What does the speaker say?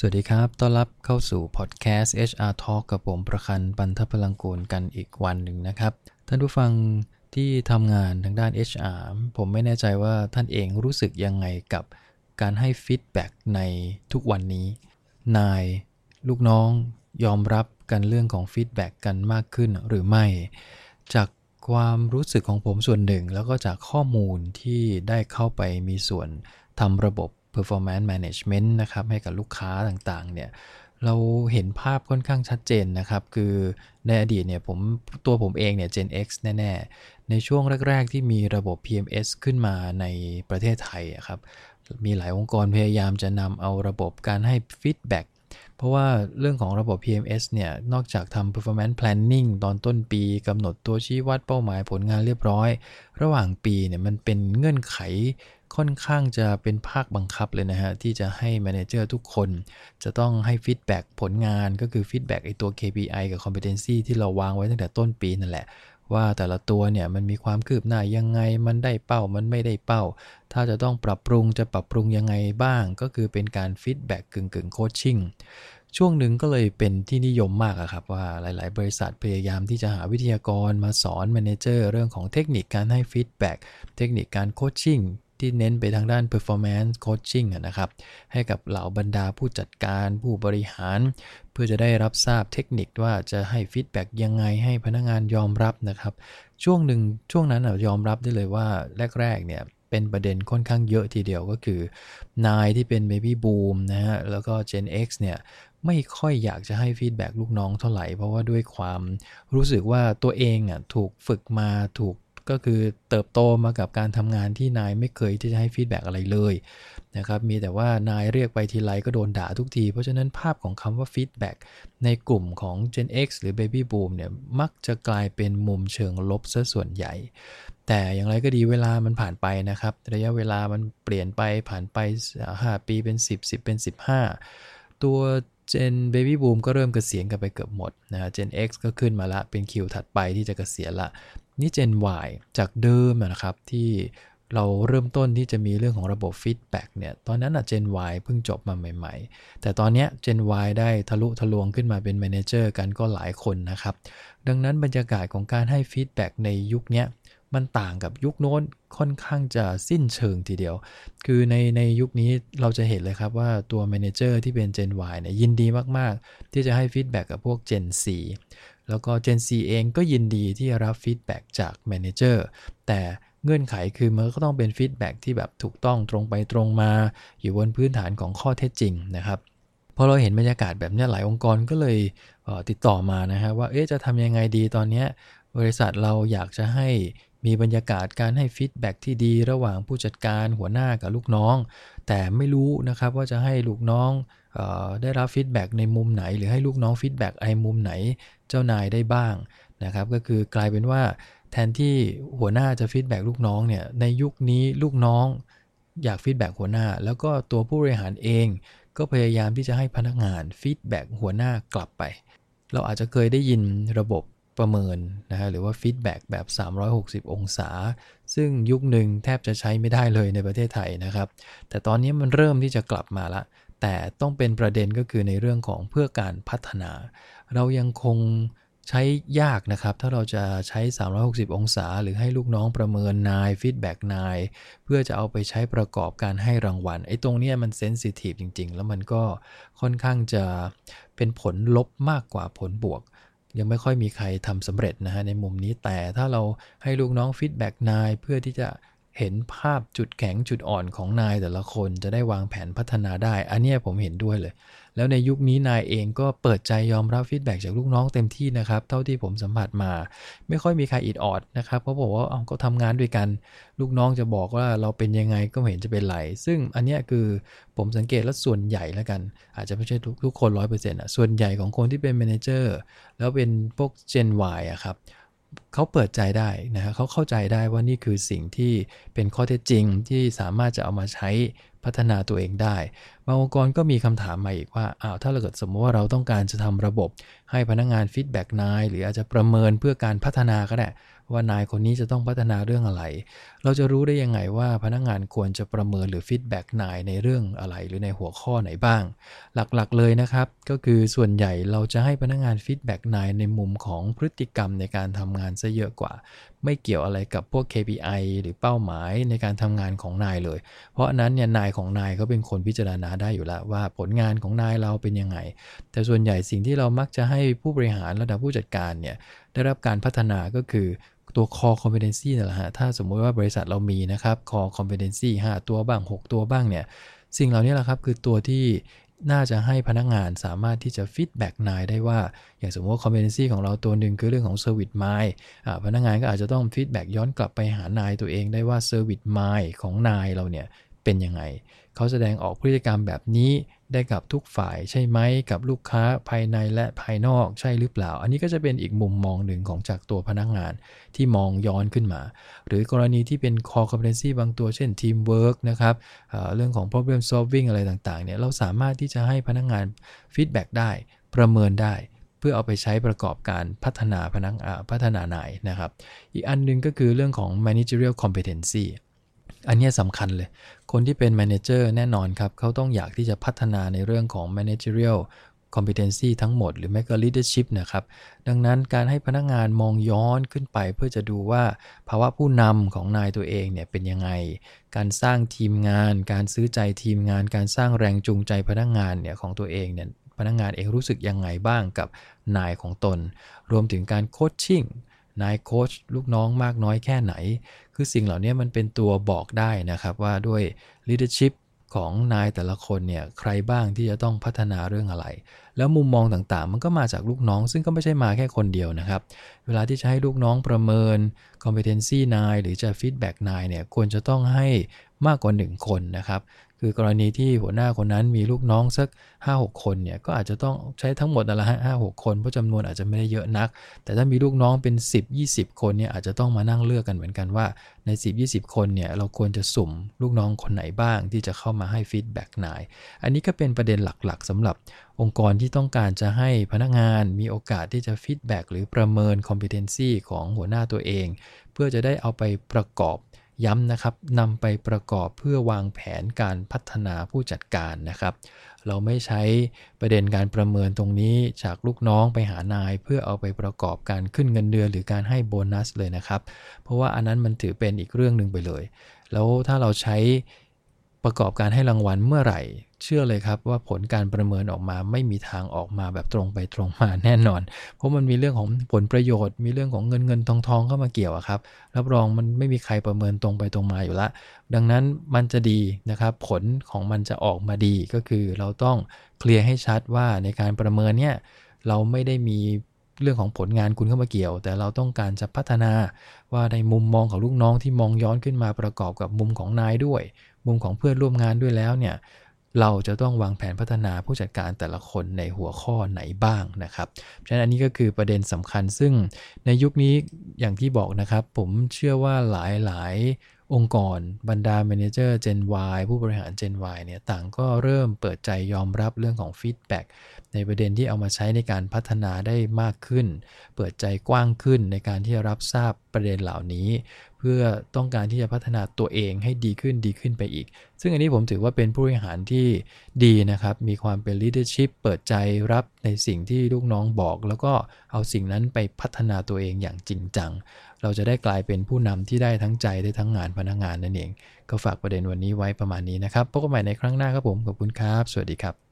สวัสดีครับ ต้อนรับเข้าสู่พอดแคสต์ HR Talk กับผมประคัลภ์ ปัณฑพลังกูรกันอีกวันหนึ่งนะครับ ท่านผู้ฟังที่ทำงานทางด้าน HR ผมไม่แน่ใจว่าท่านเองรู้สึกยังไงกับการให้ feedback ในทุกวันนี้ นาย ลูกน้องยอมรับกันเรื่องของ feedback กันมากขึ้นหรือไม่ จากความรู้สึกของผมส่วนหนึ่ง แล้วก็จากข้อมูลที่ได้เข้าไปมีส่วนทำระบบ performance management นะครับให้กับลูกค้าต่างๆเนี่ยเราเห็นภาพค่อนข้างชัดเจนนะครับ คือในอดีตเนี่ยผมตัวผมเองเนี่ย Gen X แน่ ๆ ในช่วงแรก ๆ ที่มีระบบ PMS ขึ้นมาในประเทศไทยครับ มีหลายองค์กรพยายามจะนำเอาระบบการให้ feedback เพราะว่าเรื่องของระบบ PMS เนี่ยนอกจากทำ performance planning ตอนต้นปีกำหนดตัวชี้วัดเป้าหมายผลงานเรียบร้อย ระหว่างปีเนี่ยมันเป็นเงื่อนไขค่อนข้างจะเป็นภาคบังคับเลยนะฮะ ที่จะให้ manager ทุกคน จะต้องให้ feedback ผลงานก็คือ feedback ไอตัว KPI กับ competency ที่เราวางไว้ตั้งแต่ต้นปีนั่นแหละ ว่าแต่ละตัวเนี่ยมันมีความคืบหน้ายังไง มันได้เป้ามันไม่ได้เป้า ถ้าจะต้องปรับปรุงจะปรับปรุงยังไงบ้าง ก็คือเป็นการ feedback กึ่งกึ่ง coachingช่วงหนึ่งก็เลยเป็นที่นิยมมากครับว่าหลาย ๆ บริษัทพยายามที่จะหาวิทยากรมาสอน manager เรื่องของเทคนิคการให้ feedback เทคนิคการ coaching ที่เน้นไปทางด้าน performance coaching นะครับ ให้กับเหล่าบรรดาผู้จัดการผู้บริหาร เพื่อจะได้รับทราบเทคนิคว่าจะให้ feedback ยังไงให้พนักงานยอมรับนะครับ ช่วงหนึ่งช่วงนั้นยอมรับได้เลยว่าแรก ๆ เนี่ยเป็นประเด็นค่อนข้างเยอะทีเดียวก็คือนายที่เป็น Baby Boom นะฮะ แล้วก็ Gen X เนี่ยไม่ค่อยอยากจะให้ feedback ลูกน้องเท่าไหร่ เพราะว่าด้วยความรู้สึกว่าตัวเองอะถูกฝึกมาถูก ก็คือเติบโตมากับการทำงานที่นายไม่เคยที่จะให้ feedback อะไรเลยนะครับมีแต่ว่านายเรียกไปทีไรก็โดนด่าทุกที เพราะฉะนั้นภาพของคำว่า feedback ในกลุ่มของ Gen X หรือ Baby Boom เนี่ยมักจะกลายเป็นมุมเชิงลบซะส่วนใหญ่ แต่อย่างไรก็ดีเวลามันผ่านไปนะครับ ระยะเวลามันเปลี่ยนไปผ่านไป 5 ปีเป็น 10 10 เป็น 15 ตัว Gen Baby Boom ก็เริ่มเกษียณกันไปเกือบหมดนะ Gen X ก็ขึ้นมาละเป็นคิวถัดไปที่จะเกษียณละ นี่ Gen Y จากเดิมนะครับที่เราเริ่มต้นที่จะมีเรื่องของระบบ feedback เนี่ย ตอนนั้นอะ Gen Y เพิ่งจบมาใหม่ๆ แต่ตอนนี้ Gen Y ได้ทะลุทะลวงขึ้นมาเป็น manager กันก็หลายคนนะครับ ดังนั้นบรรยากาศของการให้ feedback ในยุคนี้มันต่างกับยุคโน้นค่อนข้างจะสิ้นเชิงทีเดียว คือในในยุคนี้เราจะเห็นเลยครับว่าตัว manager ที่เป็น Gen Y เนี่ยยินดีมากๆ ที่จะให้ feedback กับพวก Gen Z แล้วก็ Gen Z เองก็ยินดีที่จะรับ feedback จาก manager แต่เงื่อนไขคือมันก็ต้องเป็น feedback ที่แบบถูกต้องตรงไปตรงมา อยู่บนพื้นฐานของข้อเท็จจริงนะครับพอเราเห็นบรรยากาศแบบนี้หลายองค์กรก็เลยติดต่อมานะฮะว่าเอ๊ะจะทำยังไงดีตอนนี้บริษัทเราอยากจะให้มีบรรยากาศการให้ feedback ที่ดีระหว่างผู้จัดการหัวหน้ากับลูกน้อง แต่ไม่รู้นะครับว่าจะให้ลูกน้อง ได้รับ feedback ในมุมไหน หรือให้ลูกน้อง feedback ไอ้มุมไหนเจ้านายได้บ้างนะครับ ก็คือกลายเป็นว่าแทนที่หัวหน้าจะ feedback ลูกน้องเนี่ยในยุคนี้ลูกน้องอยาก feedback หัวหน้า แล้วก็ตัวผู้บริหารเอง ก็พยายามที่จะให้พนักงาน feedback หัวหน้ากลับไป เราอาจจะเคยได้ยินระบบประเมินนะฮะหรือว่า feedback แบบ 360 องศา ซึ่งยุคหนึ่งแทบจะใช้ไม่ได้เลยในประเทศไทยนะครับ แต่ตอนนี้มันเริ่มที่จะกลับมาละ แต่ต้องเป็นประเด็นก็คือในเรื่องของเพื่อการพัฒนา เรายังคงใช้ยากนะครับ ถ้าเราจะใช้ 360 องศา หรือให้ลูกน้องประเมินนาย feedback นาย เพื่อจะเอาไปใช้ประกอบการให้รางวัล ไอ้ตรงนี้มัน sensitive จริง ๆ แล้วมันก็ค่อนข้างจะเป็นผลลบมากกว่าผลบวก ยังไม่ค่อยมีใครทำสำเร็จนะฮะในมุมนี้แต่ถ้าเราให้ลูกน้อง feedback นายเพื่อที่จะ เห็นภาพจุดแข็งจุดอ่อนของนายแต่ละคนจะได้วางแผนพัฒนาได้ อันนี้ผมเห็นด้วยเลย แล้วในยุคนี้นายเองก็เปิดใจยอมรับ feedback จากลูกน้องเต็มที่นะครับ เท่าที่ผมสัมผัสมา ไม่ค่อยมีใครอิดออดนะครับเพราะบอกว่าเอาก็ทำงานด้วยกัน ลูกน้องจะบอกว่าเราเป็นยังไงก็เห็นจะเป็นไรซึ่งอันนี้คือผมสังเกตแล้วส่วนใหญ่แล้วกัน อาจจะไม่ใช่ทุกคนร้อยเปอร์เซ็นต์อะส่วนใหญ่ของคนที่เป็นแมนเจอร์แล้วเป็นพวก Gen Y อะครับ เขาเปิดใจได้นะฮะเขาเข้าใจได้ว่านี่คือสิ่งที่เป็นข้อเท็จจริงที่สามารถจะเอามาใช้พัฒนาตัวเองได้ บางองค์กรก็มีคำถามมาอีกว่าอ้าวถ้าเราเกิดสมมติว่าเราต้องการจะทำระบบ ให้พนักงาน feedback นายหรืออาจจะประเมินเพื่อการพัฒนาก็ได้ ว่านายคนนี้จะต้องพัฒนาเรื่องอะไร เราจะรู้ได้ยังไงว่าพนักงานควรจะประเมินหรือ feedback นายในเรื่องอะไรหรือในหัวข้อไหนบ้าง หลักๆเลยนะครับ ก็คือส่วนใหญ่เราจะให้พนักงาน feedback นายในมุมของพฤติกรรมในการทำงานซะเยอะกว่า ไม่เกี่ยวอะไรกับพวก KPI หรือเป้าหมายในการทำงานของนายเลย เพราะนั้นเนี่ยนายของนายก็เป็นคนพิจารณาได้อยู่แล้วว่าผลงานของนายเราเป็นยังไง แต่ส่วนใหญ่สิ่งที่เรามักจะให้ผู้บริหารระดับผู้จัดการเนี่ยได้รับการพัฒนาก็คือ ตัว core competency นั่นแหละฮะถ้าสมมุติว่าบริษัทเรามีนะครับ core competency 5 ตัวบ้าง 6 ตัวบ้างเนี่ยสิ่งเหล่านี้แหละครับคือตัวที่น่าจะให้พนักงานสามารถที่จะ feedback นายได้ว่า อย่างสมมติว่า competency ของเราตัวหนึ่งคือเรื่องของ service mind พนักงานก็อาจจะต้อง feedback ย้อนกลับไปหานายตัวเองได้ว่า service mind ของนายเราเนี่ยเป็นยังไง เขาแสดงออกพฤติกรรมแบบนี้ได้กับทุกฝ่ายใช่ไหมกับลูกค้าภายในและภายนอกใช่หรือเปล่า อันนี้ก็จะเป็นอีกมุมมองหนึ่งของจากตัวพนักงานที่มองย้อนขึ้นมา หรือกรณีที่เป็น core competency บางตัวเช่น teamwork นะครับเรื่องของ problem solving อะไรต่างๆเนี่ยเราสามารถที่จะให้พนักงาน feedback ได้ประเมินได้ เพื่อเอาไปใช้ประกอบการพัฒนาพนักพัฒนานายนะครับ อีกอันนึงก็คือเรื่องของ managerial competency อันนี้สำคัญเลย คนที่เป็น manager แน่นอนครับ เขาต้องอยากที่จะพัฒนาในเรื่องของ managerial competency ทั้งหมดหรือแม้ก็ leadership นะครับ ดังนั้นการให้พนักงานมองย้อนขึ้นไป เพื่อจะดูว่าภาวะผู้นำของนายตัวเองเนี่ยเป็นยังไง การสร้างทีมงาน การซื้อใจทีมงาน การสร้างแรงจูงใจพนักงานเนี่ยของตัวเองเนี่ยพนักงานเองรู้สึกยังไงบ้างกับนายของตน รวมถึงการโคชชิ่ง นายโค้ชลูกน้องมากน้อยแค่ไหน คือสิ่งเหล่านี้มันเป็นตัวบอกได้นะครับว่าด้วย leadership ของนายแต่ละคนเนี่ยใครบ้างที่จะต้องพัฒนาเรื่องอะไร แล้วมุมมองต่างๆ มันก็มาจากลูกน้อง ซึ่งก็ไม่ใช่มาแค่คนเดียวนะครับ เวลาที่จะให้ลูกน้องประเมิน competency นายหรือจะ feedback นายเนี่ยควรจะต้องให้ มากกว่า 1 คนนะครับ คือกรณีที่หัวหน้าคนนั้นมีลูกน้องสัก 5-6 คนเนี่ยก็อาจจะต้องใช้ทั้งหมดนะละห้าหกคนเพราะจำนวนอาจจะไม่ได้เยอะนัก แต่ถ้ามีลูกน้องเป็น 10-20 คนเนี่ยอาจจะต้องมานั่งเลือกกันเหมือนกันว่าใน 10-20 คนเนี่ยเราควรจะสุ่มลูกน้องคนไหนบ้างที่จะเข้ามาให้ feedback นายอันนี้ก็เป็นประเด็นหลักๆสำหรับองค์กรที่ต้องการจะให้พนักงานมีโอกาสที่จะ feedback หรือประเมิน competency ของหัวหน้าตัวเอง เพื่อจะได้เอาไปประกอบ ย้ำนะครับนำไปประกอบเพื่อวางแผนการพัฒนาผู้จัดการนะครับ เราไม่ใช้ประเด็นการประเมินตรงนี้จากลูกน้องไปหานาย เพื่อเอาไปประกอบการขึ้นเงินเดือนหรือการให้โบนัสเลยนะครับ เพราะว่าอันนั้นมันถือเป็นอีกเรื่องหนึ่งไปเลย แล้วถ้าเราใช้ ประกอบการให้รางวัลเมื่อไหร่ เชื่อเลยครับว่าผลการประเมินออกมาไม่มีทางออกมาแบบตรงไปตรงมาแน่นอน เพราะมันมีเรื่องของผลประโยชน์ มีเรื่องของเงินเงินทองทองเข้ามาเกี่ยวครับรับรองมันไม่มีใครประเมินตรงไปตรงมาอยู่ละ ดังนั้นมันจะดีนะครับ ผลของมันจะออกมาดีก็คือเราต้องเคลียร์ให้ชัดว่าในการประเมินเนี่ยเราไม่ได้มี เรื่องของผลงานคุณเข้ามาเกี่ยว แต่เราต้องการจะพัฒนาว่าในมุมมองของลูกน้องที่มองย้อนขึ้นมาประกอบกับมุมของนายด้วย มุมของเพื่อนร่วมงานด้วยแล้วเนี่ยเราจะต้องวางแผนพัฒนาผู้จัดการแต่ละคนในหัวข้อไหนบ้างนะครับฉะนั้นอันนี้ก็คือประเด็นสำคัญซึ่งในยุคนี้อย่างที่บอกนะครับ ผมเชื่อว่าหลายหลาย องค์กรบรรดา manager Gen Y ผู้บริหาร Gen Y เนี่ยต่างก็เริ่มเปิดใจยอมรับเรื่องของ feedback ในประเด็นที่เอามาใช้ในการพัฒนาได้มากขึ้น เปิดใจกว้างขึ้นในการที่จะรับทราบประเด็นเหล่านี้ เพื่อต้องการที่จะพัฒนาตัวเองให้ดีขึ้นดีขึ้นไปอีก ซึ่งอันนี้ผมถือว่าเป็นผู้บริหารที่ดีนะครับ มีความเป็น leadership เปิดใจรับในสิ่งที่ลูกน้องบอก แล้วก็เอาสิ่งนั้นไปพัฒนาตัวเองอย่างจริงจัง เราจะได้กลายเป็นผู้นำที่ได้ทั้งใจได้ทั้งงานพนักงานนั่นเอง ก็ฝากประเด็นวันนี้ไว้ประมาณนี้นะครับพบกันใหม่ในครั้งหน้าครับผมขอบคุณครับ สวัสดีครับ